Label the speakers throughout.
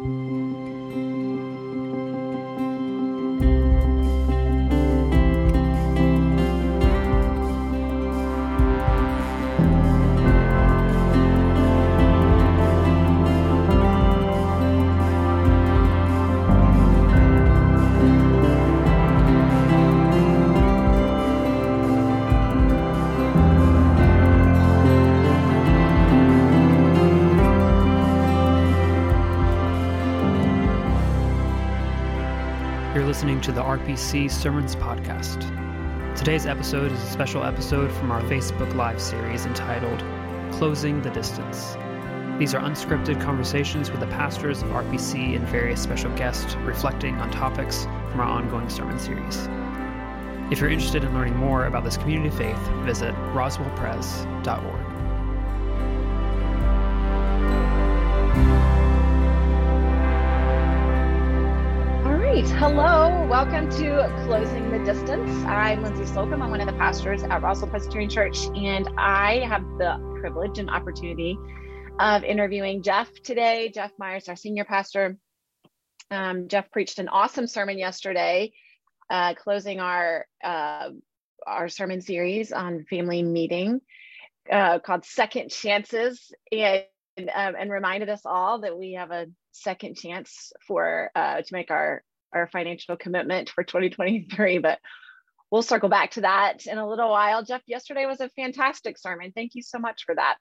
Speaker 1: listening to RPC Sermons Podcast. Today's episode is a special episode from our Facebook Live series entitled Closing the Distance. These are unscripted conversations with the pastors of RPC and various special guests reflecting on topics from our ongoing sermon series. If you're interested in learning more about this community of faith, visit roswellpres.org.
Speaker 2: welcome to Closing the Distance. I'm Lindsay Slocum. I'm one of the pastors at Roswell Presbyterian Church, and I have the privilege and opportunity of interviewing Jeff today. Jeff Myers, our senior pastor. Um, Jeff preached an awesome sermon yesterday, uh, closing our uh, our sermon series on family meeting uh, called Second Chances, and um, and reminded us all that we have a second chance for uh, to make our our financial commitment for 2023, but we'll circle back to that in a little while. Jeff, yesterday was a fantastic sermon. Thank you so much for that.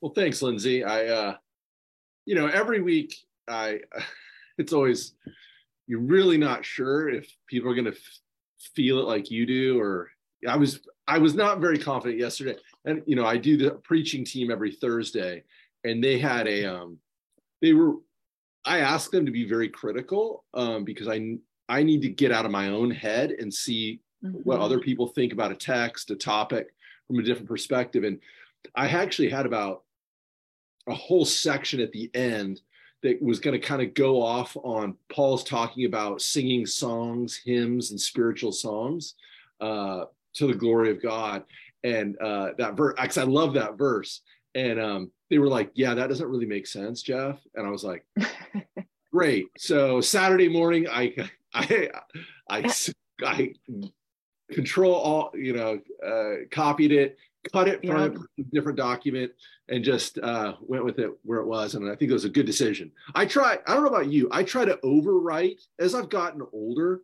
Speaker 3: Well, thanks, Lindsay. I, uh, you know, every week I, it's always, you're really not sure if people are going to f- feel it like you do, or I was, I was not very confident yesterday. And, you know, I do the preaching team every Thursday and they had a, um, they were I ask them to be very critical um, because I I need to get out of my own head and see mm-hmm. what other people think about a text, a topic from a different perspective. And I actually had about a whole section at the end that was going to kind of go off on Paul's talking about singing songs, hymns, and spiritual songs uh, to the glory of God. And uh, that verse, I love that verse. And um, they were like, "Yeah, that doesn't really make sense, Jeff." And I was like, "Great." So Saturday morning, I I I I control all you know, uh, copied it, cut it from yeah. a different document, and just uh, went with it where it was. And I think it was a good decision. I try. I don't know about you. I try to overwrite as I've gotten older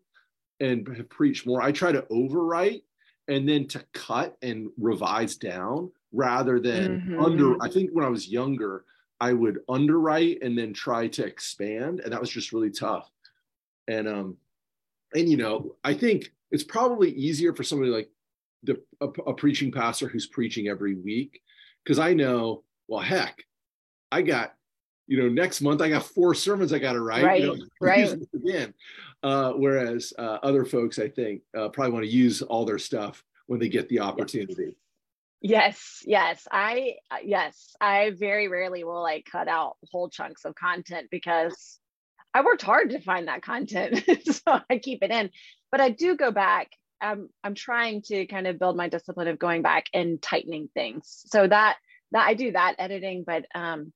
Speaker 3: and have preached more. I try to overwrite and then to cut and revise down rather than mm-hmm. under i think when i was younger i would underwrite and then try to expand and that was just really tough. And um and you know i think it's probably easier for somebody like the a, a preaching pastor who's preaching every week because i know well heck i got you know next month i got four sermons i got to write
Speaker 2: right
Speaker 3: you know,
Speaker 2: right
Speaker 3: again. Uh, whereas uh, other folks i think uh, probably want to use all their stuff when they get the opportunity
Speaker 2: Yes, yes. I uh, yes, I very rarely will like cut out whole chunks of content because I worked hard to find that content. so I keep it in. But I do go back. Um, I'm trying to kind of build my discipline of going back and tightening things. So that that I do that editing, but um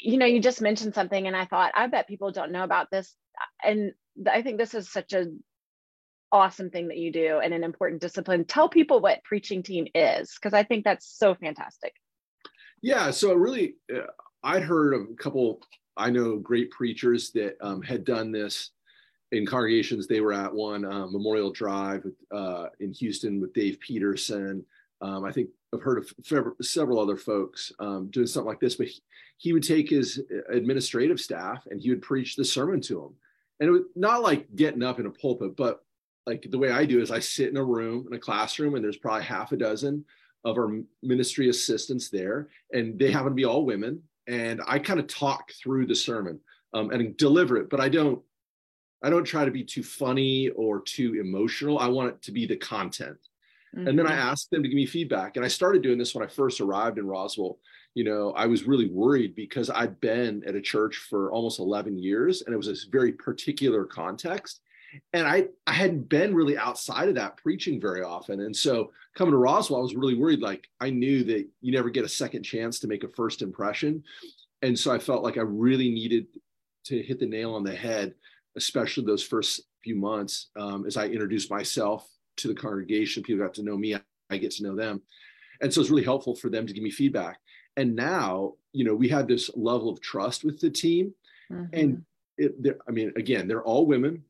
Speaker 2: you know, you just mentioned something and I thought, I bet people don't know about this. And I think this is such a awesome thing that you do and an important discipline. Tell people what preaching team is, because I think that's so fantastic.
Speaker 3: Yeah, so really, uh, I'd heard of a couple, I know great preachers that um, had done this in congregations. They were at one uh, Memorial Drive uh, in Houston with Dave Peterson. Um, I think I've heard of several other folks um, doing something like this, but he, he, would take his uh, administrative staff and he would preach the sermon to them. And it was not like getting up in a pulpit, but like the way I do is I sit in a room in a classroom and there's probably half a dozen of our ministry assistants there and they happen to be all women and I kind of talk through the sermon um, and deliver it but I don't I don't try to be too funny or too emotional I want it to be the content mm-hmm. and then I mm-hmm. ask them to give me feedback and I started doing this when I first arrived in Roswell you know I was really worried because I'd been at a church for almost 11 years and it was a very particular context and I, I hadn't been really outside of that preaching very often. And so coming to Roswell, I was really worried. Like I knew that you never get a second chance to make a first impression. And so I felt like I really needed to hit the nail on the head, especially those first few months um, as I introduced myself to the congregation. People got to know me, I get to know them. And so it's really helpful for them to give me feedback. And now, you know, we had this level of trust with the team. Mm-hmm. And it, I mean, again, they're all women.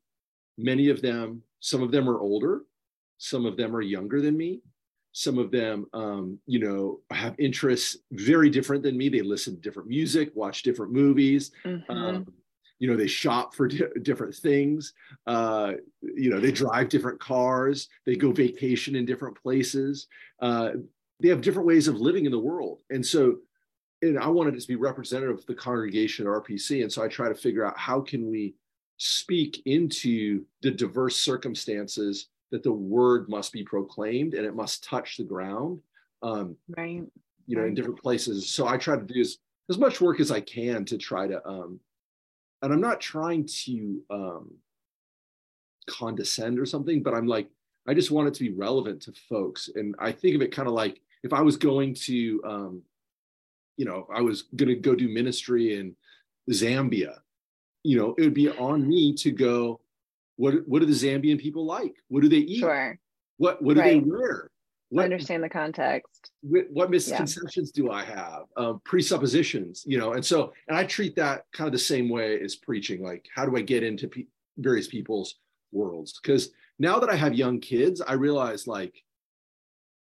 Speaker 3: Many of them, some of them are older, some of them are younger than me. Some of them, um, you know, have interests very different than me. They listen to different music, watch different movies. Mm-hmm. Um, you know, they shop for di- different things. Uh, you know, they drive different cars. They go vacation in different places. Uh, they have different ways of living in the world. And so, and I wanted it to be representative of the congregation at RPC. And so I try to figure out how can we speak into the diverse circumstances that the word must be proclaimed and it must touch the ground. Um,
Speaker 2: right.
Speaker 3: You know,
Speaker 2: right.
Speaker 3: in different places. So I try to do as, as much work as I can to try to, um, and I'm not trying to um, condescend or something, but I'm like, I just want it to be relevant to folks. And I think of it kind of like if I was going to, um, you know, I was going to go do ministry in Zambia, you know, it would be on me to go, what, what do the Zambian people like? What do they eat?
Speaker 2: Sure.
Speaker 3: What, what do right. they wear?
Speaker 2: What, understand the context.
Speaker 3: What misconceptions yeah. do I have? Um, presuppositions, you know, and so, and I treat that kind of the same way as preaching. Like, how do I get into pe- various people's worlds? Because now that I have young kids, I realize like,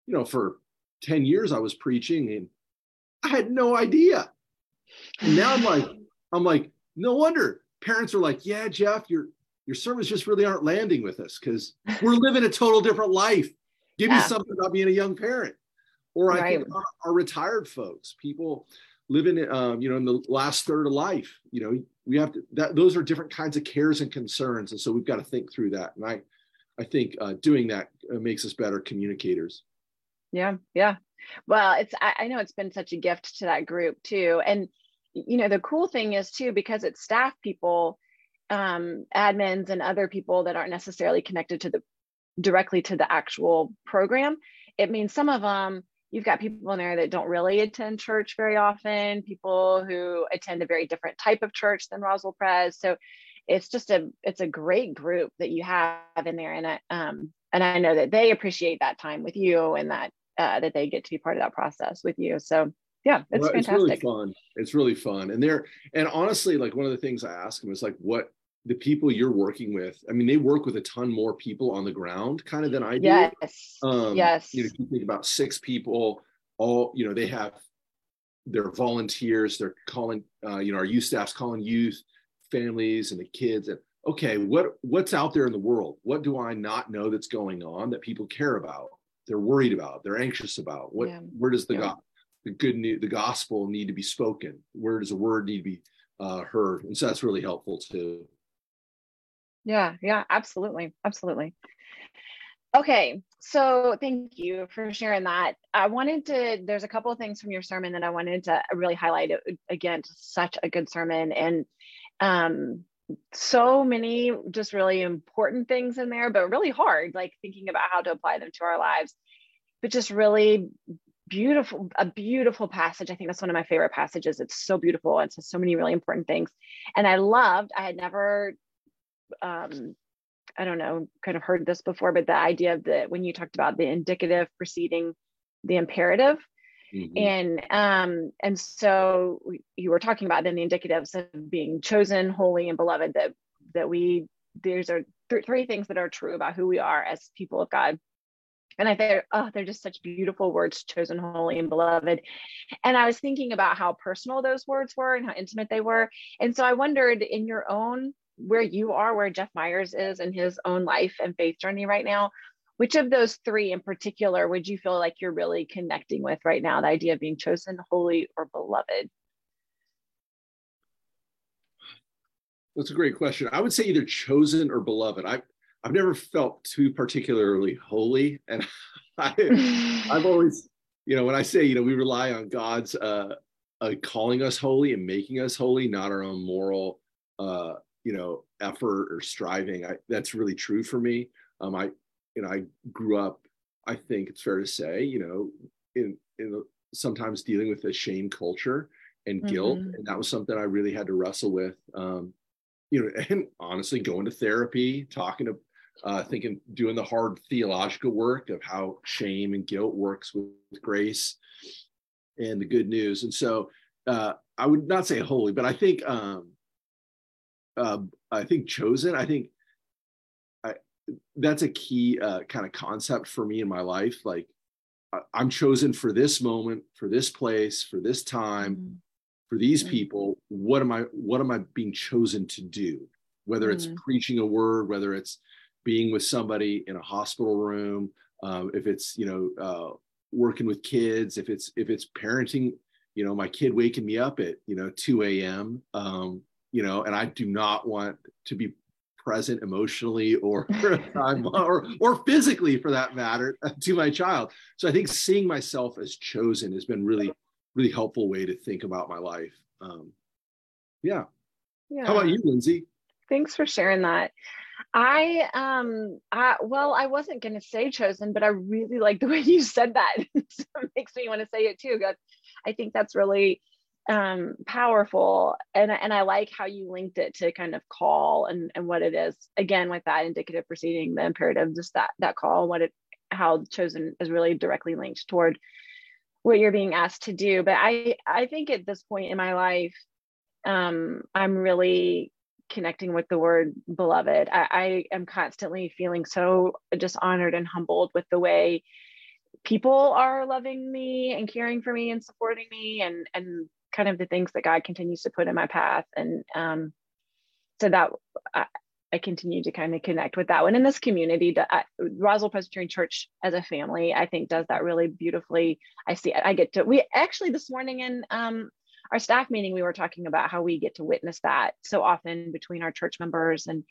Speaker 3: you know, for 10 years I was preaching and I had no idea. And now I'm like, I'm like, no wonder parents are like, yeah, Jeff, your your sermons just really aren't landing with us because we're living a total different life. Give yeah. me something about being a young parent. Or I right. think our, our, retired folks, people living, um, you know, in the last third of life, you know, we have to, that those are different kinds of cares and concerns. And so we've got to think through that. And I, I think uh, doing that uh, makes us better communicators.
Speaker 2: Yeah, yeah. Well, it's I, I know it's been such a gift to that group too, and you know the cool thing is too because it's staff people, um, admins, and other people that aren't necessarily connected to the directly to the actual program. It means some of them you've got people in there that don't really attend church very often, people who attend a very different type of church than Roswell Pres. So it's just a it's a great group that you have in there and I, um and I know that they appreciate that time with you and that uh, that they get to be part of that process with you so yeah it's well, fantastic
Speaker 3: it's really fun. It's really fun. And they're and honestly like one of the things I ask them is like what the people you're working with I mean they work with a ton more people on the ground kind of than I do.
Speaker 2: Yes. Um, yes.
Speaker 3: you know you think about six people all you know they have their volunteers they're calling uh, you know our youth staff's calling youth families and the kids and okay what what's out there in the world? What do i not know that's going on that people care about they're worried about they're anxious about? What yeah. where does the yeah. God, the good news the gospel need to be spoken. Where does the word need to be uh, heard. And so that's really helpful too.
Speaker 2: Yeah yeah absolutely absolutely. Okay so thank you for sharing that. I wanted to there's a couple of things from your sermon that i wanted to really highlight again such a good sermon. And um, so many just really important things in there, but really hard, like thinking about how to apply them to our lives. But just really beautiful, a beautiful passage. I think that's one of my favorite passages. It's so beautiful. It says so many really important things. And I loved, I had never, um, I don't know, kind of heard this before, but the idea of the, when you talked about the indicative preceding the imperative, Mm-hmm. And um, and so you were talking about then the indicatives of being chosen, holy, and beloved. That that we these are th- three things that are true about who we are as people of God. And I think oh, they're just such beautiful words, chosen, holy, and beloved. And I was thinking about how personal those words were and how intimate they were. And so I wondered in your own where you are, where Jeff Myers is in his own life and faith journey right now, which of those three in particular would you feel like you're really connecting with right now? The idea of being chosen, holy, or beloved?
Speaker 3: That's a great question. I would say either chosen or beloved. I've I've never felt too particularly holy, and I I've always, you know, when I say you know we rely on God's uh, uh, calling us holy and making us holy, not our own moral, uh, you know, effort or striving. I, that's really true for me. Um, I you know, I grew up, I think it's fair to say, you know, in, in sometimes dealing with a shame culture. and guilt mm-hmm. and that was something i really had to wrestle with um, you know and honestly going to therapy talking to uh, thinking doing the hard theological work of how shame and guilt works with, with grace and the good news and so uh, i would not say holy but i think um, uh, i think chosen i think I, that's a key uh, kind of concept for me in my life like i'm chosen for this moment for this place for this time mm-hmm. for these mm-hmm. people what am i what am i being chosen to do whether it's mm-hmm. preaching a word whether it's being with somebody in a hospital room, um, if it's you know uh, working with kids, if it's if it's parenting, you know, my kid waking me up at you know 2 a.m. Um, you know, and I do not want to be present emotionally or or or physically for that matter to my child. So I think seeing myself as chosen has been really really helpful way to think about my life. Um, yeah. Yeah. How about you, Lindsay?
Speaker 2: Thanks for sharing that. I um I well I wasn't gonna say chosen, but I really like the way you said that. so it makes me want to say it too. God, I think that's really um powerful and and I like how you linked it to kind of call and and what it is again with that indicative proceeding the imperative just that that call what it how chosen is really directly linked toward what you're being asked to do but I I think at this point in my life um I'm really connecting with the word beloved. I, I am constantly feeling so just honored and humbled with the way people are loving me and caring for me and supporting me and and kind of the things that God continues to put in my path. And um, so that I, I, continue to kind of connect with that one. In this community, the, uh, Roswell Presbyterian Church as a family, I think does that really beautifully. I see, I get to, we actually this morning in um, our staff meeting, we were talking about how we get to witness that so often between our church members and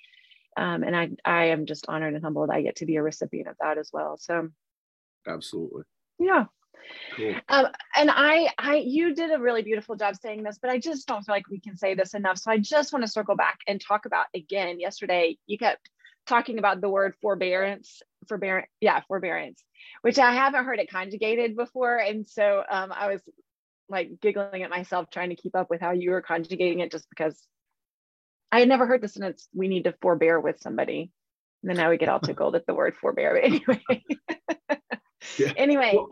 Speaker 2: um, and I I am just honored and humbled I get to be a recipient of that as well. So
Speaker 3: absolutely.
Speaker 2: Yeah. Cool. Um, and I, I, you did a really beautiful job saying this, but I just don't feel like we can say this enough. So I just want to circle back and talk about again. Yesterday, you kept talking about the word forbearance, forbearance, yeah, forbearance, which I haven't heard it conjugated before, and so um, I was like giggling at myself trying to keep up with how you were conjugating it just because I had never heard the sentence we need to forbear with somebody. And then now we get all tickled at the word forbear. But anyway. yeah. Anyway.
Speaker 3: Well,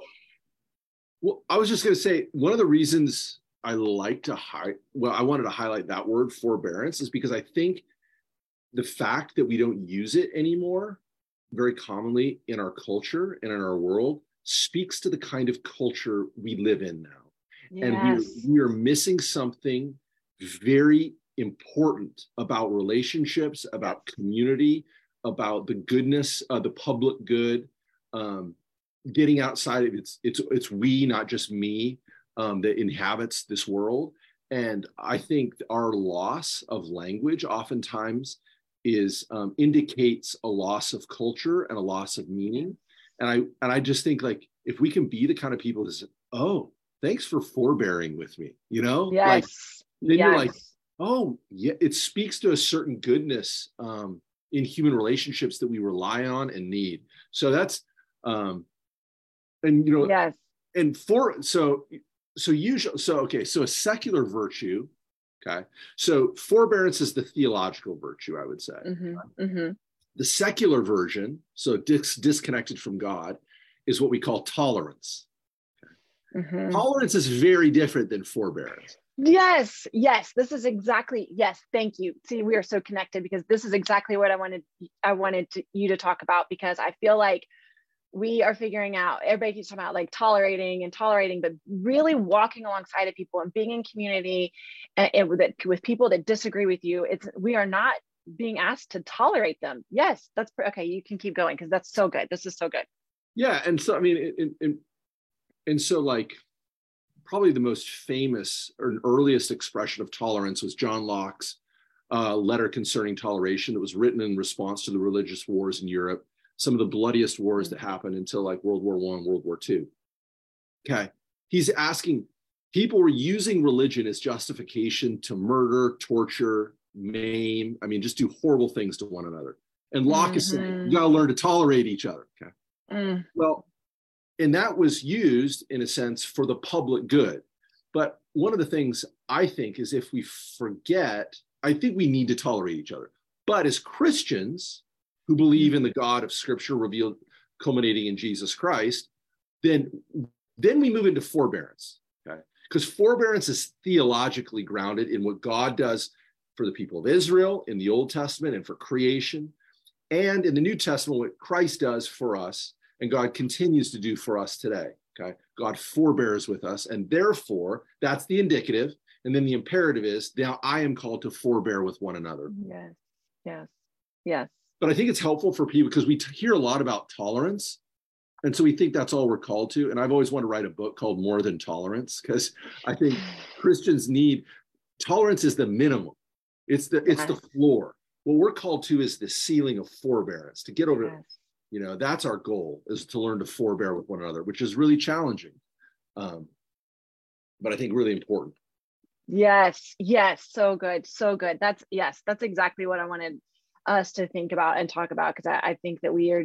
Speaker 3: well, I was just gonna say one of the reasons I like to highlight well, I wanted to highlight that word forbearance is because I think the fact that we don't use it anymore very commonly in our culture and in our world speaks to the kind of culture we live in now yes. and we, we are missing something very important about relationships about community about the goodness of the public good um, getting outside of it's it's it's we not just me um, that inhabits this world and i think our loss of language oftentimes is um, indicates a loss of culture and a loss of meaning and i and i just think like if we can be the kind of people that say oh thanks for forbearing with me you know
Speaker 2: yes.
Speaker 3: like then
Speaker 2: yes.
Speaker 3: you're like oh yeah it speaks to a certain goodness um, in human relationships that we rely on and need so that's um and you know
Speaker 2: yes
Speaker 3: and for so so usually so okay so a secular virtue okay so forbearance is the theological virtue i would say mm-hmm, mm-hmm. the secular version so dis- disconnected from god is what we call tolerance Mm-hmm. Tolerance is very different than forbearance.
Speaker 2: Yes, yes, this is exactly yes. Thank you. See, we are so connected because this is exactly what I wanted. I wanted to, you to talk about because I feel like we are figuring out. Everybody keeps talking about like tolerating and tolerating, but really walking alongside of people and being in community and, and with, it, with people that disagree with you. It's we are not being asked to tolerate them. Yes, that's okay. You can keep going because that's so good. This is so good.
Speaker 3: Yeah, and so I mean, in, in, and so like probably the most famous or earliest expression of tolerance was John Locke's uh, letter concerning toleration that was written in response to the religious wars in Europe, some of the bloodiest wars that happened until like World War One, World War Two. Okay, he's asking people were using religion as justification to murder, torture, maim. I mean, just do horrible things to one another. And Locke mm-hmm. is saying you got to learn to tolerate each other. Okay. Mm. Well, and that was used in a sense for the public good but one of the things I think is if we forget, I think we need to tolerate each other. But as Christians who believe in the God of Scripture revealed, culminating in Jesus Christ, then then we move into forbearance. Okay, because forbearance is theologically grounded in what God does for the people of Israel in the Old Testament and for creation, and in the New Testament what Christ does for us and God continues to do for us today. Okay. God forbears with us. And therefore, that's the indicative. And then the imperative is now I am called to forbear with one another.
Speaker 2: Yes. Yes. Yes.
Speaker 3: But I think it's helpful for people because we t- hear a lot about tolerance. And so we think that's all we're called to. And I've always wanted to write a book called More Than Tolerance because I think Christians need tolerance is the minimum. It's the it's the floor. What we're called to is the ceiling of forbearance to get over yes you know that's our goal is to learn to forbear with one another which is really challenging um, but i think really important.
Speaker 2: Yes yes so good so good. That's yes that's exactly what i wanted us to think about and talk about because I, I think that we are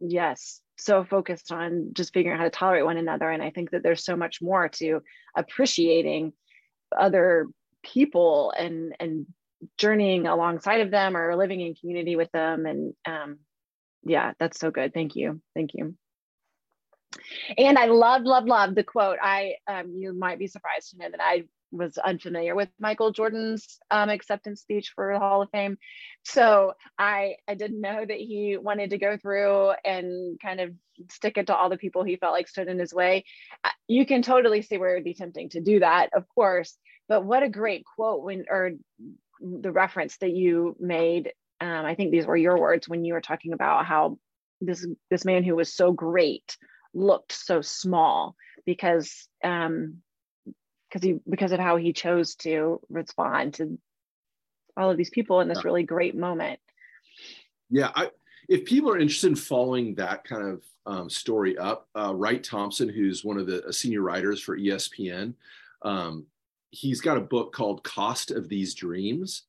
Speaker 2: yes so focused on just figuring out how to tolerate one another and i think that there's so much more to appreciating other people and and journeying alongside of them or living in community with them and um, yeah, that's so good. Thank you. Thank you. And I love, love, love the quote. I, um, you might be surprised to know that I was unfamiliar with Michael Jordan's um, acceptance speech for the Hall of Fame. So I, I didn't know that he wanted to go through and kind of stick it to all the people he felt like stood in his way. You can totally see where it would be tempting to do that, of course. But what a great quote when, or the reference that you made um, I think these were your words when you were talking about how this this man who was so great looked so small because um because he because of how he chose to respond to all of these people in this really great moment.
Speaker 3: Yeah i if people are interested in following that kind of um, story up uh, wright thompson who's one of the senior writers for espn um, he's got a book called cost of these dreams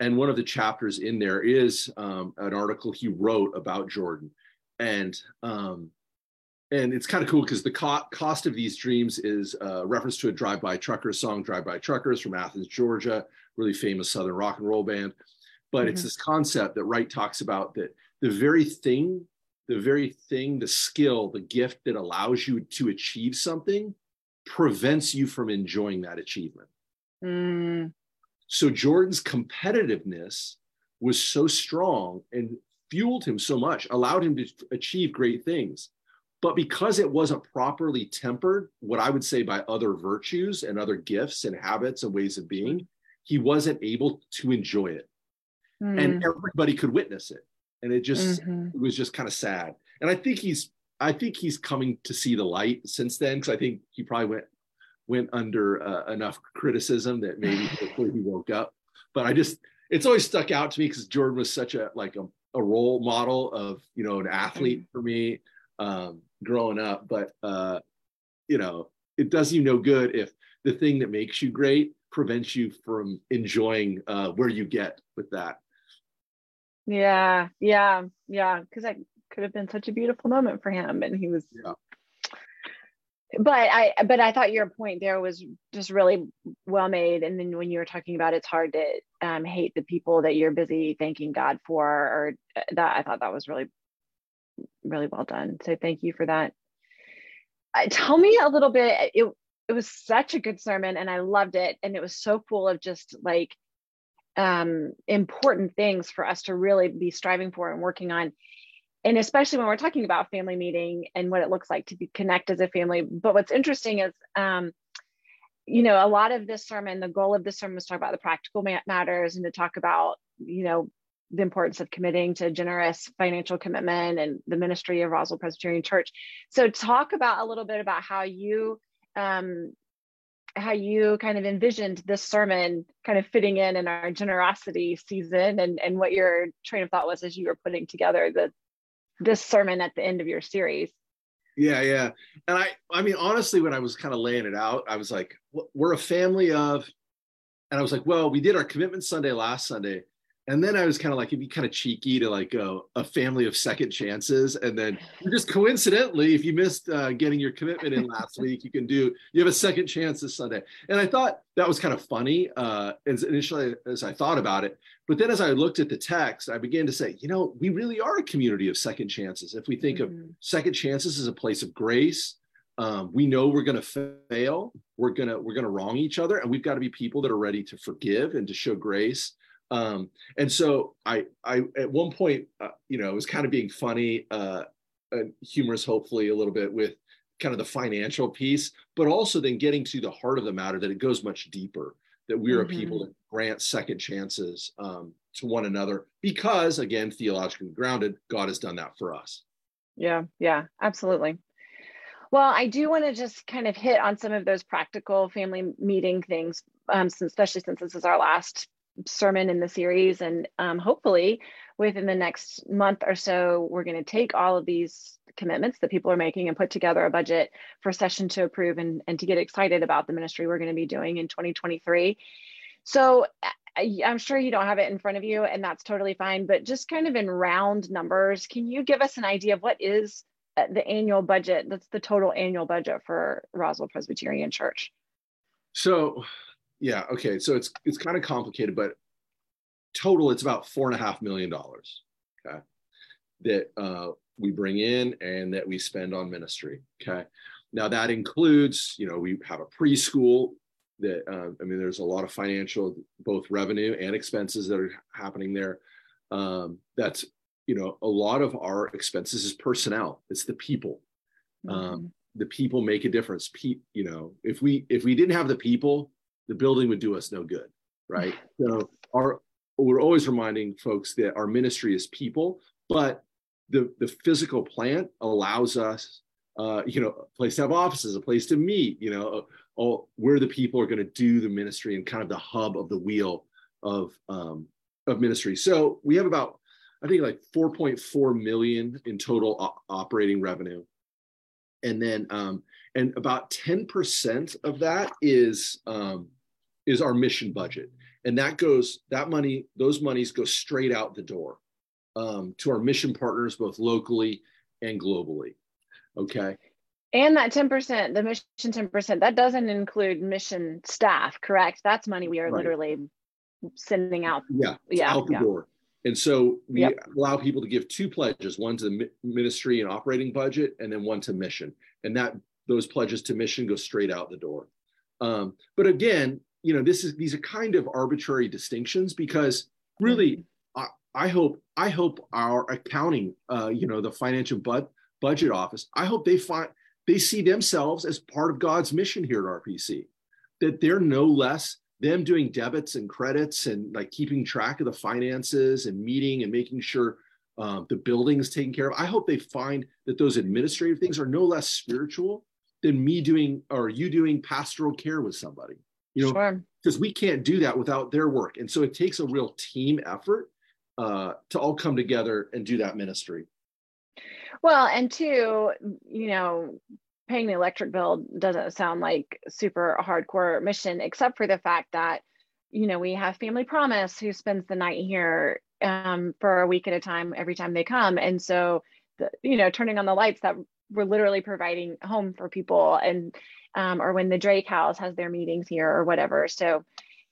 Speaker 3: and one of the chapters in there is um, an article he wrote about Jordan, and um, and it's kind of cool because the co- cost of these dreams is a reference to a drive-by truckers song, "Drive-by Truckers" from Athens, Georgia, really famous Southern rock and roll band. But mm-hmm. it's this concept that Wright talks about that the very thing, the very thing, the skill, the gift that allows you to achieve something prevents you from enjoying that achievement. Mm. So Jordan's competitiveness was so strong and fueled him so much, allowed him to achieve great things. But because it wasn't properly tempered, what I would say by other virtues and other gifts and habits and ways of being, he wasn't able to enjoy it. Mm. And everybody could witness it. And it just mm-hmm. it was just kind of sad. And I think he's I think he's coming to see the light since then because I think he probably went went under uh, enough criticism that maybe before he woke up. But I just, it's always stuck out to me because Jordan was such a like a, a role model of you know an athlete mm-hmm. for me um, growing up. But uh, you know, it does you no good if the thing that makes you great prevents you from enjoying uh, where you get with that.
Speaker 2: Yeah, yeah, yeah. Because that could have been such a beautiful moment for him, and he was yeah but I but I thought your point there was just really well made. And then when you were talking about it's hard to um, hate the people that you're busy thanking God for, or uh, that I thought that was really really well done. So thank you for that. Uh, tell me a little bit. It it was such a good sermon, and I loved it, and it was so full of just like um important things for us to really be striving for and working on and especially when we're talking about family meeting and what it looks like to be connect as a family but what's interesting is um, you know a lot of this sermon the goal of this sermon was to talk about the practical matters and to talk about you know the importance of committing to generous financial commitment and the ministry of Roswell Presbyterian Church. So talk about a little bit about how you um, how you kind of envisioned this sermon kind of fitting in in our generosity season and and what your train of thought was as you were putting together the this sermon at the end of your series.
Speaker 3: Yeah, yeah. And I I mean honestly when I was kind of laying it out, I was like we're a family of and I was like, well, we did our commitment Sunday last Sunday, and then I was kind of like, it'd be kind of cheeky to like go a family of second chances. And then just coincidentally, if you missed uh, getting your commitment in last week, you can do, you have a second chance this Sunday. And I thought that was kind of funny uh, as initially as I thought about it. But then as I looked at the text, I began to say, you know, we really are a community of second chances. If we think mm-hmm. of second chances as a place of grace, um, we know we're going to fail. We're going to, we're going to wrong each other. And we've got to be people that are ready to forgive and to show grace um, and so I, I at one point, uh, you know, it was kind of being funny, uh, and humorous, hopefully a little bit with kind of the financial piece, but also then getting to the heart of the matter that it goes much deeper. That we are mm-hmm. a people that grant second chances um, to one another because, again, theologically grounded, God has done that for us.
Speaker 2: Yeah, yeah, absolutely. Well, I do want to just kind of hit on some of those practical family meeting things, um, especially since this is our last sermon in the series. And um, hopefully, within the next month or so, we're going to take all of these commitments that people are making and put together a budget for session to approve and, and to get excited about the ministry we're going to be doing in 2023. So I'm sure you don't have it in front of you, and that's totally fine. But just kind of in round numbers, can you give us an idea of what is uh, the annual budget? That's the total annual budget for Roswell Presbyterian Church.
Speaker 3: So yeah okay so it's it's kind of complicated but total it's about four and a half million dollars okay that uh, we bring in and that we spend on ministry okay? Now that includes you know we have a preschool that uh, i mean there's a lot of financial both revenue and expenses that are happening there. Um, that's you know a lot of our expenses is personnel it's the people. Um, mm-hmm. um, the people make a difference. Pe- you know if we if we didn't have the people the building would do us no good, right? so our we're always reminding folks that our ministry is people, but the the physical plant allows us, uh, you know, a place to have offices, a place to meet, you know, all, where the people are going to do the ministry and kind of the hub of the wheel of um, of ministry. So we have about I think like 4.4 million in total operating revenue. And then um, and about 10% of that is um, is our mission budget. And that goes that money those monies go straight out the door um, to our mission partners both locally and globally. Okay?
Speaker 2: And that 10% the mission 10% that doesn't include mission staff correct? That's money we are right. literally sending out.
Speaker 3: Yeah yeah out the yeah. door. And so we yep. allow people to give two pledges one to the ministry and operating budget and then one to mission. And that those pledges to mission go straight out the door um, but again you know this is these are kind of arbitrary distinctions because really mm-hmm. I, I, hope i hope our accounting uh, you know the financial bud, budget office i hope they find they see themselves as part of god's mission here at rpc that they're no less them doing debits and credits and like keeping track of the finances and meeting and making sure um, the building is taken care of i hope they find that those administrative things are no less spiritual than me doing or you doing pastoral care with somebody you know? Because sure. we can't do that without their work. And so it takes a real team effort uh, to all come together and do that ministry.
Speaker 2: Well and two you know paying the electric bill doesn't sound like super hardcore mission except for the fact that you know we have family promise who spends the night here um, for a week at a time every time they come. And so the, you know turning on the lights that we're literally providing home for people and um, or when the Drake House has their meetings here or whatever. So,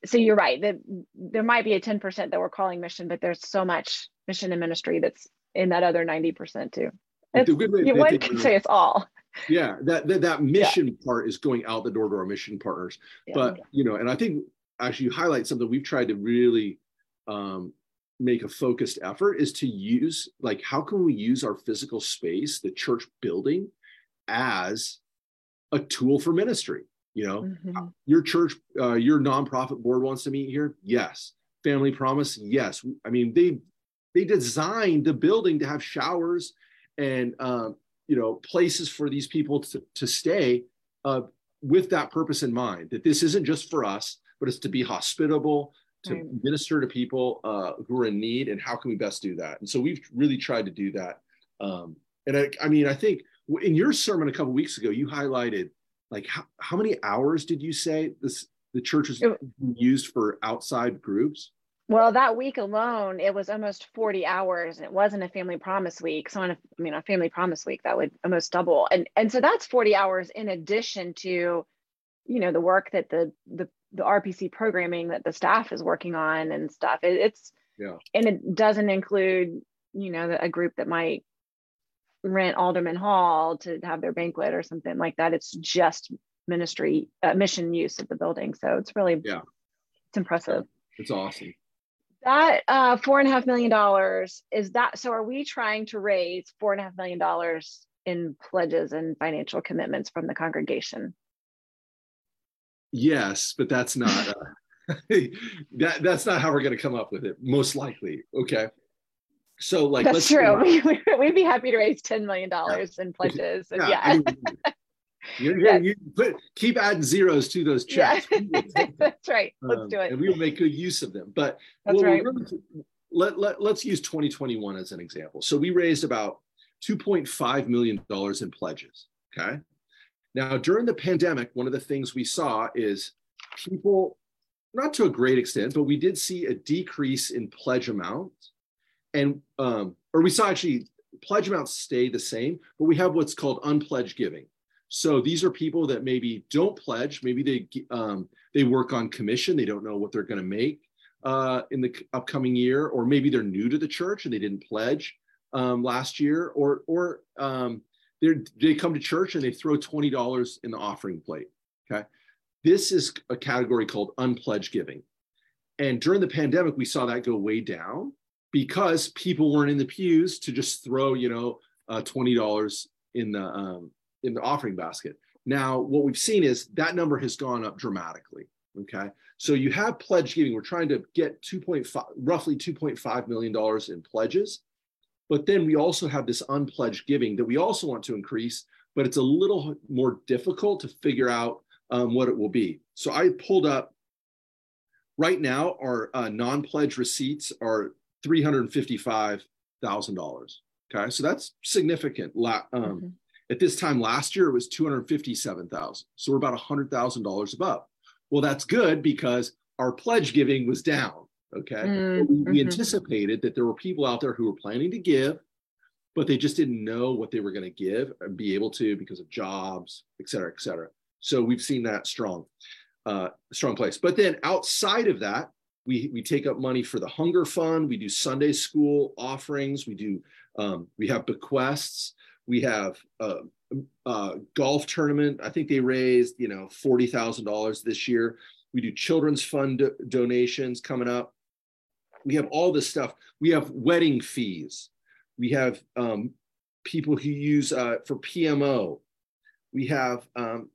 Speaker 2: so you're right. That there might be a 10% that we're calling mission, but there's so much mission and ministry that's in that other 90% too. It's, you, one could say it's all.
Speaker 3: Yeah, that that, that mission yeah. part is going out the door to our mission partners. Yeah. But you know, and I think actually you highlight something we've tried to really um, make a focused effort is to use like how can we use our physical space, the church building, as a tool for ministry. You know, mm-hmm. your church, uh, your nonprofit board wants to meet here. Yes. Family Promise. Yes. I mean, they they designed the building to have showers and uh, you know places for these people to, to stay uh, with that purpose in mind. That this isn't just for us, but it's to be hospitable, to right. minister to people uh, who are in need, and how can we best do that? And so we've really tried to do that. Um, and I, I mean, I think in your sermon a couple weeks ago, you highlighted like how, how many hours did you say this the church is used for outside groups?
Speaker 2: Well, that week alone, it was almost 40 hours. and It wasn't a family promise week. So on a, I mean, a family promise week, that would almost double. And and so that's 40 hours in addition to, you know, the work that the the the RPC programming that the staff is working on and stuff. It, it's
Speaker 3: yeah,
Speaker 2: and it doesn't include, you know, a group that might rent Alderman Hall to have their banquet or something like that. It's just ministry uh, mission use of the building. So it's really
Speaker 3: yeah,
Speaker 2: it's impressive.
Speaker 3: it's awesome.
Speaker 2: That uh, four and a half million dollars is that. So are we trying to raise four and a half million dollars in pledges and financial commitments from the congregation?
Speaker 3: Yes, but that's not uh, that. That's not how we're going to come up with it. Most likely, okay. So like
Speaker 2: that's true. We, would be happy to raise ten million dollars yeah. in pledges. Yeah, yeah. I mean,
Speaker 3: you, yes. you put, keep adding zeros to those checks.
Speaker 2: Yeah. that's right. Let's um, do it.
Speaker 3: And we will make good use of them. But
Speaker 2: that's right.
Speaker 3: Let, let, let's use 2021 as an example. So we raised about $2.5 million in pledges. Okay. Now, during the pandemic, one of the things we saw is people, not to a great extent, but we did see a decrease in pledge amounts. And, um, or we saw actually pledge amounts stay the same, but we have what's called unpledged giving. So these are people that maybe don't pledge. Maybe they um, they work on commission. They don't know what they're going to make uh, in the upcoming year, or maybe they're new to the church and they didn't pledge um, last year, or or um, they come to church and they throw twenty dollars in the offering plate. Okay, this is a category called unpledged giving, and during the pandemic we saw that go way down because people weren't in the pews to just throw you know uh, twenty dollars in the um, in the offering basket. Now, what we've seen is that number has gone up dramatically. Okay. So you have pledge giving. We're trying to get 2.5, roughly $2.5 million in pledges. But then we also have this unpledged giving that we also want to increase, but it's a little more difficult to figure out um, what it will be. So I pulled up right now, our uh, non pledge receipts are $355,000. Okay. So that's significant. Um, mm-hmm. At this time last year, it was 257,000. So we're about $100,000 above. Well, that's good because our pledge giving was down. Okay. Mm-hmm. We anticipated that there were people out there who were planning to give, but they just didn't know what they were going to give and be able to because of jobs, et cetera, et cetera. So we've seen that strong, uh, strong place. But then outside of that, we, we take up money for the hunger fund. We do Sunday school offerings. We do um, we have bequests. We have a, a golf tournament. I think they raised, you know, forty thousand dollars this year. We do children's fund do- donations coming up. We have all this stuff. We have wedding fees. We have um, people who use uh, for PMO. We have um,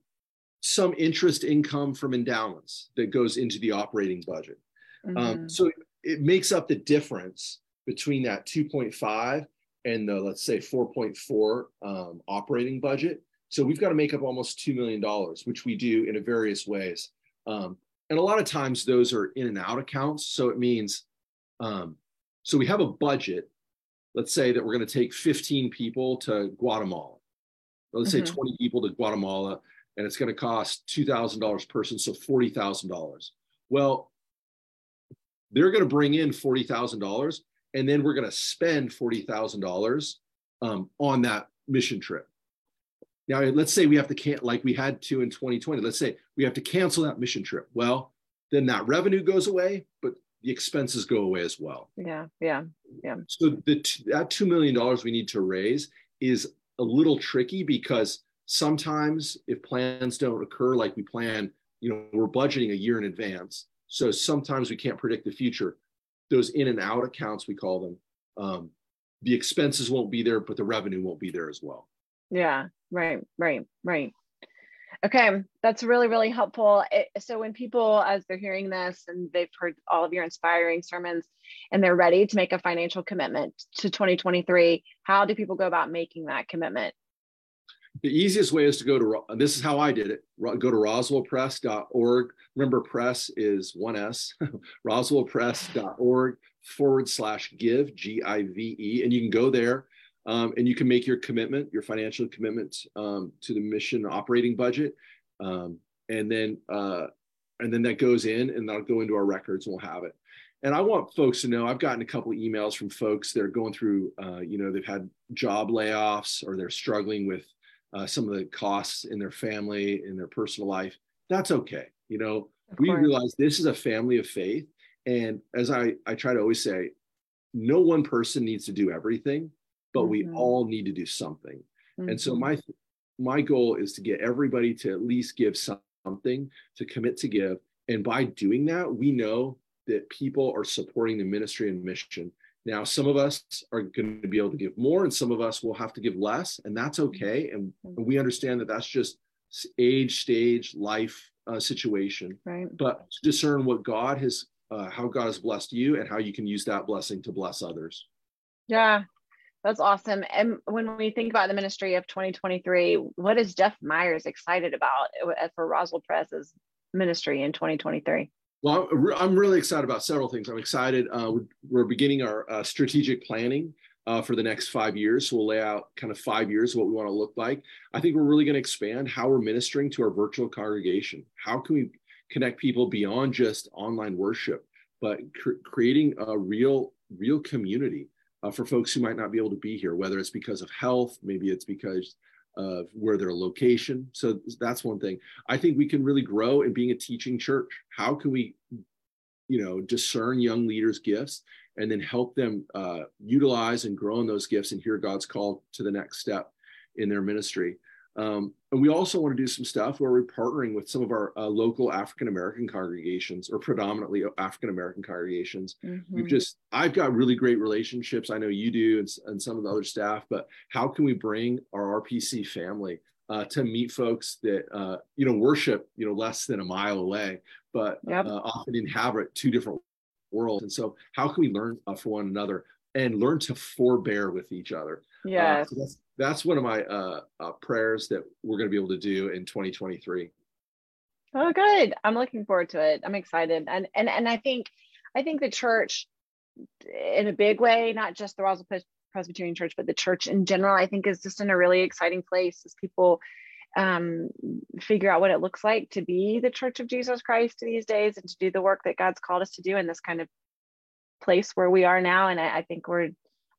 Speaker 3: some interest income from endowments that goes into the operating budget. Um, mm-hmm. Um, so it makes up the difference between that 2.5 and the let's say 4.4 um, operating budget. So we've got to make up almost $2 million, which we do in a various ways. Um, and a lot of times those are in and out accounts. So it means, um, so we have a budget. Let's say that we're going to take 15 people to Guatemala. let's mm-hmm. say 20 people to Guatemala, and it's going to cost $2,000 per person, so $40,000. Well, they're going to bring in $40,000 and then we're going to spend $40,000 um, on that mission trip. Now, let's say we have to can like we had to in 2020. Let's say we have to cancel that mission trip. Well, then that revenue goes away, but the expenses go away as well.
Speaker 2: Yeah, yeah, yeah.
Speaker 3: So the that two million dollars we need to raise is a little tricky because sometimes if plans don't occur like we plan, you know, we're budgeting a year in advance. So sometimes we can't predict the future those in and out accounts we call them um, the expenses won't be there but the revenue won't be there as well
Speaker 2: yeah right right right okay that's really really helpful. It, so when people as they're hearing this and they've heard all of your inspiring sermons and they're ready to make a financial commitment to 2023 how do people go about making that commitment?
Speaker 3: The easiest way is to go to this is how i did it. Go to roswellpres.org remember pres is one s roswellpres.org forward slash give g-i-v-e and you can go there um, and you can make your commitment your financial commitment um, to the mission operating budget um, and then uh, and then that goes in and that'll go into our records and we'll have it. And I want folks to know I've gotten a couple of emails from folks that are going through, uh, you know, they've had job layoffs or they're struggling with uh, some of the costs in their family, in their personal life. That's okay. You know, we realize this is a family of faith. And as I, I try to always say, no one person needs to do everything, but mm-hmm. we all need to do something. Mm-hmm. And so mm-hmm. my my goal is to get everybody to at least give something to commit to give. And by doing that, we know that people are supporting the ministry and mission. Now, some of us are going to be able to give more, and some of us will have to give less, and that's mm-hmm. okay. And, and we understand that that's just age, stage, life uh, situation.
Speaker 2: Right.
Speaker 3: But discern what God has, uh, how God has blessed you, and how you can use that blessing to bless others.
Speaker 2: Yeah, that's awesome. And when we think about the ministry of 2023, what is Jeff Myers excited about for Roswell Pres's ministry in 2023?
Speaker 3: Well, I'm really excited about several things. I'm excited. Uh, we're beginning our uh, strategic planning uh, for the next five years. So we'll lay out kind of five years what we want to look like. I think we're really going to expand how we're ministering to our virtual congregation. How can we connect people beyond just online worship, but cr- creating a real, real community uh, for folks who might not be able to be here, whether it's because of health, maybe it's because of where their location. So that's one thing. I think we can really grow in being a teaching church. How can we, you know, discern young leaders' gifts and then help them uh, utilize and grow in those gifts and hear God's call to the next step in their ministry? Um, and we also want to do some stuff where we're partnering with some of our uh, local African American congregations or predominantly African American congregations. Mm-hmm. We've just, I've got really great relationships. I know you do and, and some of the other staff, but how can we bring our RPC family uh, to meet folks that, uh, you know, worship, you know, less than a mile away, but yep. Uh, often inhabit two different worlds. And so how can we learn uh, from one another and learn to forbear with each other?
Speaker 2: Yeah.
Speaker 3: Uh, so that's, that's one of my uh, uh, prayers that we're going to be able to do in 2023.
Speaker 2: Oh, good. I'm looking forward to it. I'm excited, and and and I think, I think the church, in a big way, not just the Roswell Presbyterian Church, but the church in general, I think is just in a really exciting place as people um, figure out what it looks like to be the Church of Jesus Christ these days and to do the work that God's called us to do in this kind of place where we are now. And I, I think we're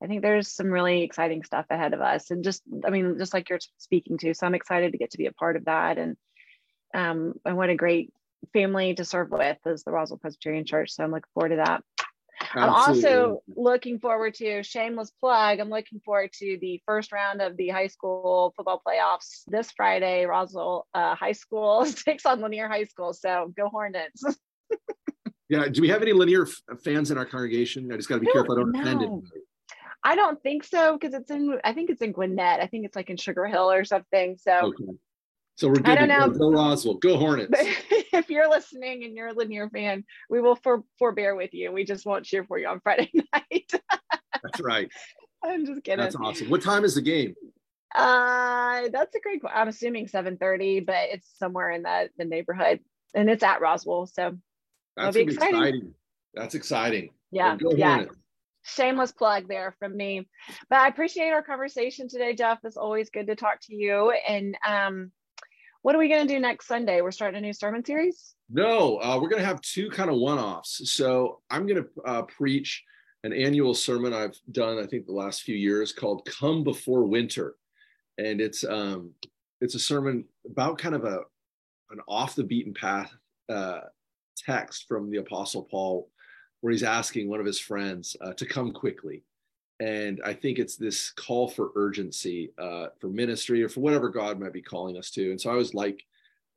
Speaker 2: I think there's some really exciting stuff ahead of us. And just, I mean, just like you're speaking to, so I'm excited to get to be a part of that. And um, and what a great family to serve with is the Roswell Presbyterian Church. So I'm looking forward to that. Absolutely. I'm also looking forward to shameless plug. I'm looking forward to the first round of the high school football playoffs this Friday. Roswell uh, High School takes on Lanier High School. So go Hornets.
Speaker 3: yeah. Do we have any Lanier f- fans in our congregation? I just got to be careful. I don't offend anybody.
Speaker 2: I don't think so because it's in. I think it's in Gwinnett. I think it's like in Sugar Hill or something. So.
Speaker 3: Okay. So we're good. I don't know. Go, go Roswell. Go Hornets.
Speaker 2: if you're listening and you're a Lanier fan, we will for, forbear with you. We just won't cheer for you on Friday night.
Speaker 3: That's right.
Speaker 2: I'm just kidding.
Speaker 3: That's awesome. What time is the game?
Speaker 2: Uh, that's a great. I'm assuming 7:30, but it's somewhere in that the neighborhood, and it's at Roswell, so
Speaker 3: that's be exciting. exciting. That's exciting.
Speaker 2: Yeah, yeah. Hornets shameless plug there from me. But I appreciate our conversation today, Jeff. It's always good to talk to you. And um, what are we going to do next Sunday? We're starting a new sermon series?
Speaker 3: No, uh, we're going to have two kind of one offs. So I'm going to uh, preach an annual sermon I've done, I think, the last few years called Come Before Winter. And it's um, it's a sermon about kind of a an off the beaten path uh, text from the Apostle Paul where he's asking one of his friends uh, to come quickly. And I think it's this call for urgency uh, for ministry or for whatever God might be calling us to. And so I was like,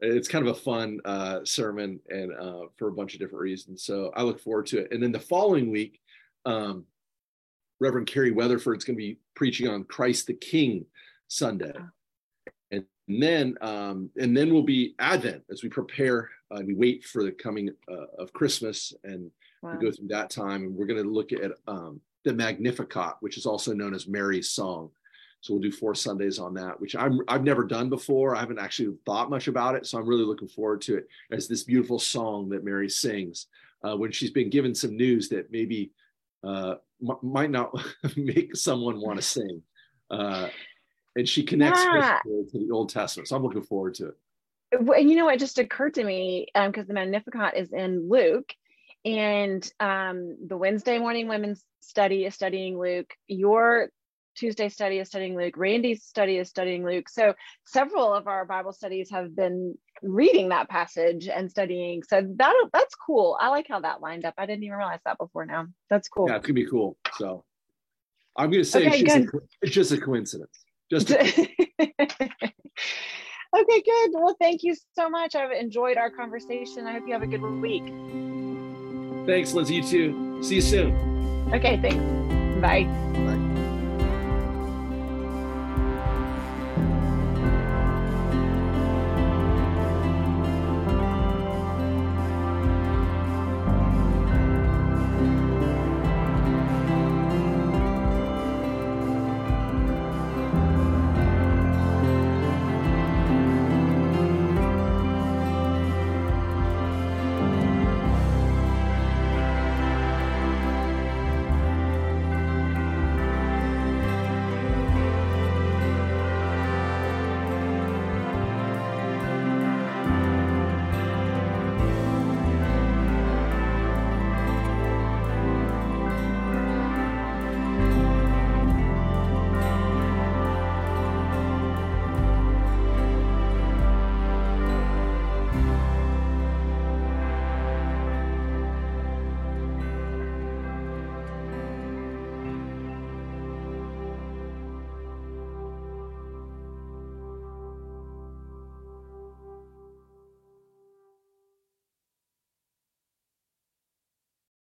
Speaker 3: it's kind of a fun uh, sermon and uh, for a bunch of different reasons. So I look forward to it. And then the following week, um, Reverend Carrie Weatherford's going to be preaching on Christ the King Sunday. And then, um, and then will be Advent as we prepare, uh, we wait for the coming uh, of Christmas and wow. we go through that time and we're going to look at um, the Magnificat, which is also known as Mary's Song. So we'll do four Sundays on that, which I'm I've never done before. I haven't actually thought much about it, so I'm really looking forward to it as this beautiful song that Mary sings uh, when she's been given some news that maybe uh, m- might not make someone want to sing, uh, and she connects yeah. to the Old Testament. So I'm looking forward to it.
Speaker 2: and you know what just occurred to me because um, the Magnificat is in Luke, and um, the Wednesday morning women's study is studying Luke. Your Tuesday study is studying Luke. Randy's study is studying Luke. So several of our Bible studies have been reading that passage and studying. So that that's cool. I like how that lined up. I didn't even realize that before now. That's cool.
Speaker 3: Yeah, it could be cool. So I'm going to say okay, it's, just a, it's, just a, coincidence. Just a- okay,
Speaker 2: good. Well, thank you so much. I've enjoyed our conversation. I hope you have a good week.
Speaker 3: Thanks, Lindsay. You too. See you soon.
Speaker 2: Okay, thanks. Bye. Bye.